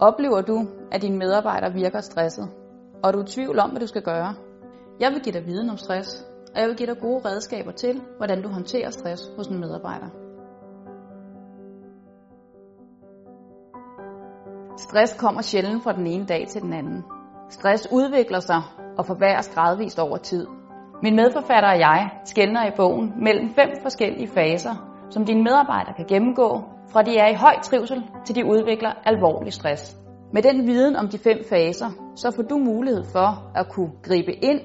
Oplever du, at dine medarbejdere virker stresset, og du i tvivl om, hvad du skal gøre? Jeg vil give dig viden om stress, og jeg vil give dig gode redskaber til, hvordan du håndterer stress hos en medarbejder. Stress kommer sjældent fra den ene dag til den anden. Stress udvikler sig og forværres gradvist over tid. Min medforfatter og jeg skældner i bogen mellem fem forskellige faser, som dine medarbejdere kan gennemgå, fra de er i høj trivsel til de udvikler alvorlig stress. Med den viden om de fem faser, så får du mulighed for at kunne gribe ind,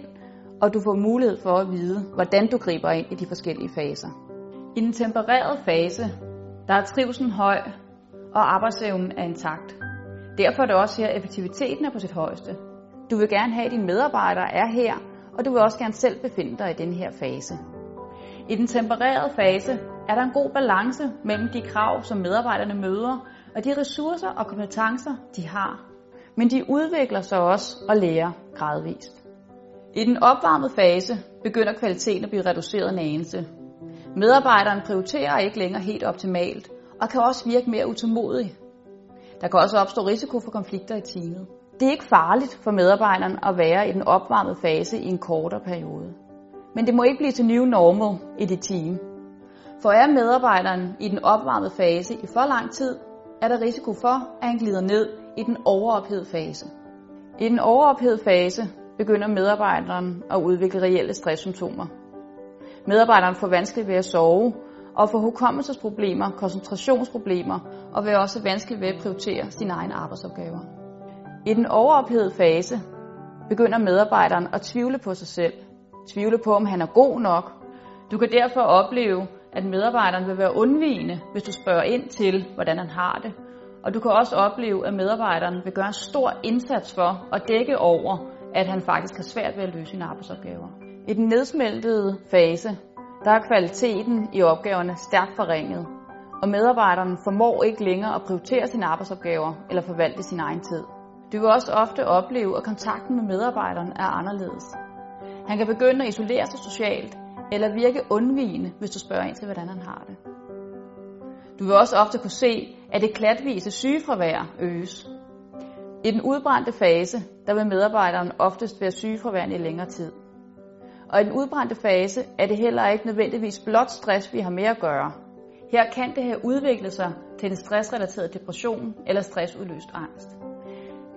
og du får mulighed for at vide, hvordan du griber ind i de forskellige faser. I den tempererede fase, der er trivselen høj, og arbejdsevnen er intakt. Derfor er det også her, at effektiviteten er på sit højeste. Du vil gerne have, at dine medarbejdere er her, og du vil også gerne selv befinde dig i den her fase. I den tempererede fase er der en god balance mellem de krav, som medarbejderne møder, og de ressourcer og kompetencer, de har. Men de udvikler sig også og lærer gradvist. I den opvarmede fase begynder kvaliteten at blive reduceret en anelse. Medarbejderen prioriterer ikke længere helt optimalt, og kan også virke mere utålmodig. Der kan også opstå risiko for konflikter i teamet. Det er ikke farligt for medarbejderen at være i den opvarmede fase i en kortere periode. Men det må ikke blive til new normal i det team. For er medarbejderen i den opvarmede fase i for lang tid, er der risiko for, at han glider ned i den overophedede fase. I den overophedede fase begynder medarbejderen at udvikle reelle stresssymptomer. Medarbejderen får vanskeligt ved at sove, og får hukommelsesproblemer, koncentrationsproblemer og vil også vanskeligt ved at prioritere sine egne arbejdsopgaver. I den overophedede fase begynder medarbejderen at tvivle på sig selv, tvivle på, om han er god nok. Du kan derfor opleve, at medarbejderen vil være undvigende, hvis du spørger ind til, hvordan han har det. Og du kan også opleve, at medarbejderen vil gøre en stor indsats for at dække over, at han faktisk har svært ved at løse sine arbejdsopgaver. I den nedsmeltede fase, der er kvaliteten i opgaverne stærkt forringet, og medarbejderen formår ikke længere at prioritere sine arbejdsopgaver eller forvalte sin egen tid. Du vil også ofte opleve, at kontakten med medarbejderen er anderledes. Han kan begynde at isolere sig socialt, eller virke undvigende, hvis du spørger ind til, hvordan han har det. Du vil også ofte kunne se, at det klatvise sygefravær øges. I den udbrændte fase, der vil medarbejderen oftest være sygefraværende i længere tid. Og i den udbrændte fase er det heller ikke nødvendigvis blot stress, vi har med at gøre. Her kan det have udviklet sig til en stressrelateret depression eller stressudløst angst.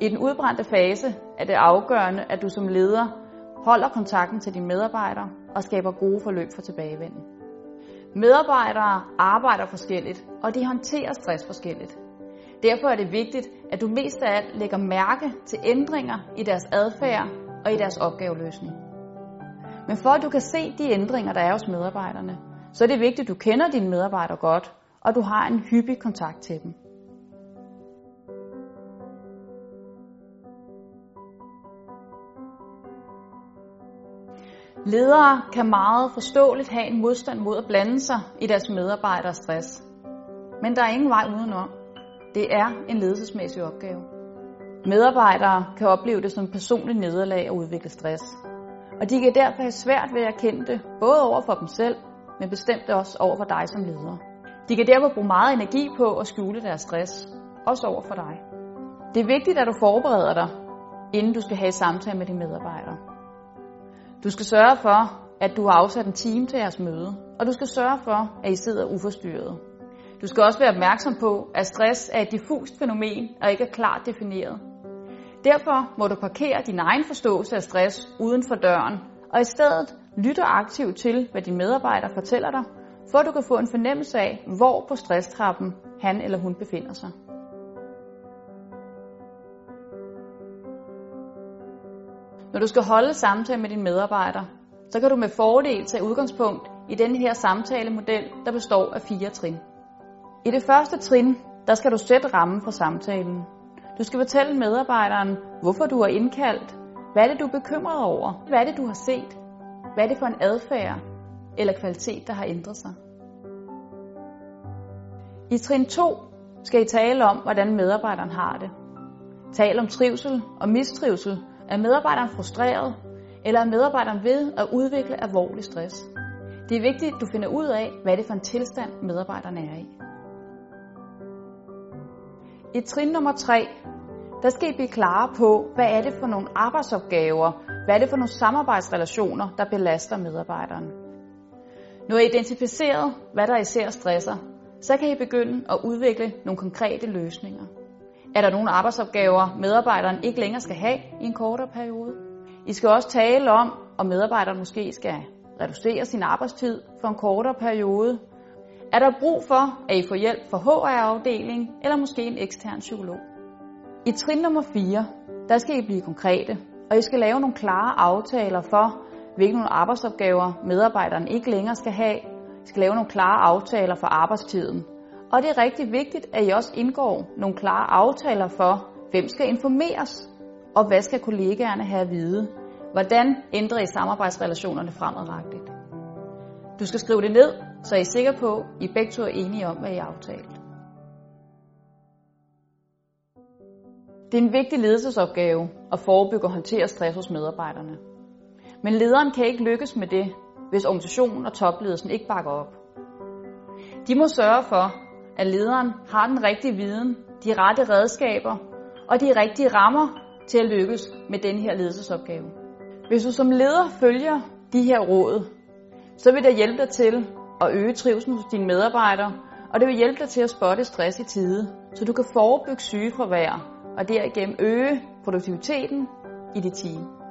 I den udbrændte fase er det afgørende, at du som leder holder kontakten til dine medarbejdere og skaber gode forløb for tilbagevenden. Medarbejdere arbejder forskelligt, og de håndterer stress forskelligt. Derfor er det vigtigt, at du mest af alt lægger mærke til ændringer i deres adfærd og i deres opgaveløsning. Men for at du kan se de ændringer, der er hos medarbejderne, så er det vigtigt, at du kender dine medarbejdere godt, og du har en hyppig kontakt til dem. Ledere kan meget forståeligt have en modstand mod at blande sig i deres medarbejderes stress. Men der er ingen vej udenom. Det er en ledelsesmæssig opgave. Medarbejdere kan opleve det som personligt nederlag at udvikle stress. Og de kan derfor have svært ved at kende det, både over for dem selv, men bestemt også over for dig som leder. De kan derfor bruge meget energi på at skjule deres stress, også over for dig. Det er vigtigt, at du forbereder dig, inden du skal have samtale med dine medarbejdere. Du skal sørge for, at du har afsat en time til jeres møde, og du skal sørge for, at I sidder uforstyrret. Du skal også være opmærksom på, at stress er et diffust fænomen og ikke er klart defineret. Derfor må du parkere din egen forståelse af stress uden for døren, og i stedet lytte aktivt til, hvad dine medarbejdere fortæller dig, for at du kan få en fornemmelse af, hvor på stresstrappen han eller hun befinder sig. Når du skal holde samtale med dine medarbejdere, så kan du med fordel tage udgangspunkt i den her samtalemodel, der består af fire trin. I det første trin, der skal du sætte rammen for samtalen. Du skal fortælle medarbejderen, hvorfor du er indkaldt, hvad er det, du er bekymret over, hvad er det, du har set, hvad er det for en adfærd eller kvalitet, der har ændret sig. I trin 2 skal I tale om, hvordan medarbejderen har det. Tal om trivsel og mistrivsel er medarbejderen frustreret, eller er medarbejderen ved at udvikle alvorlig stress? Det er vigtigt, at du finder ud af, hvad det er for en tilstand, medarbejderen er i. I trin nummer 3, der skal I blive klare på, hvad er det for nogle arbejdsopgaver, hvad er det for nogle samarbejdsrelationer, der belaster medarbejderen. Når I identificeret, hvad der især stresser, så kan I begynde at udvikle nogle konkrete løsninger. Er der nogle arbejdsopgaver, medarbejderen ikke længere skal have i en kortere periode? I skal også tale om, om medarbejderen måske skal reducere sin arbejdstid for en kortere periode. Er der brug for, at I får hjælp fra HR-afdelingen eller måske en ekstern psykolog? I trin nummer 4, der skal I blive konkrete, og I skal lave nogle klare aftaler for, hvilke nogle arbejdsopgaver medarbejderen ikke længere skal have. I skal lave nogle klare aftaler for arbejdstiden. Og det er rigtig vigtigt, at I også indgår nogle klare aftaler for, hvem skal informeres, og hvad skal kollegaerne have at vide. Hvordan ændrer I samarbejdsrelationerne fremadrettet? Du skal skrive det ned, så I er sikker på, at I begge to er enige om, hvad I har aftalt. Det er en vigtig ledelsesopgave at forebygge og håndtere stress hos medarbejderne. Men lederen kan ikke lykkes med det, hvis organisationen og topledelsen ikke bakker op. De må sørge for, at lederen har den rigtige viden, de rette redskaber og de rigtige rammer til at lykkes med den her ledelsesopgave. Hvis du som leder følger de her råd, så vil det hjælpe dig til at øge trivselen hos dine medarbejdere, og det vil hjælpe dig til at spotte stress i tide, så du kan forebygge sygefravær og derigennem øge produktiviteten i dit team.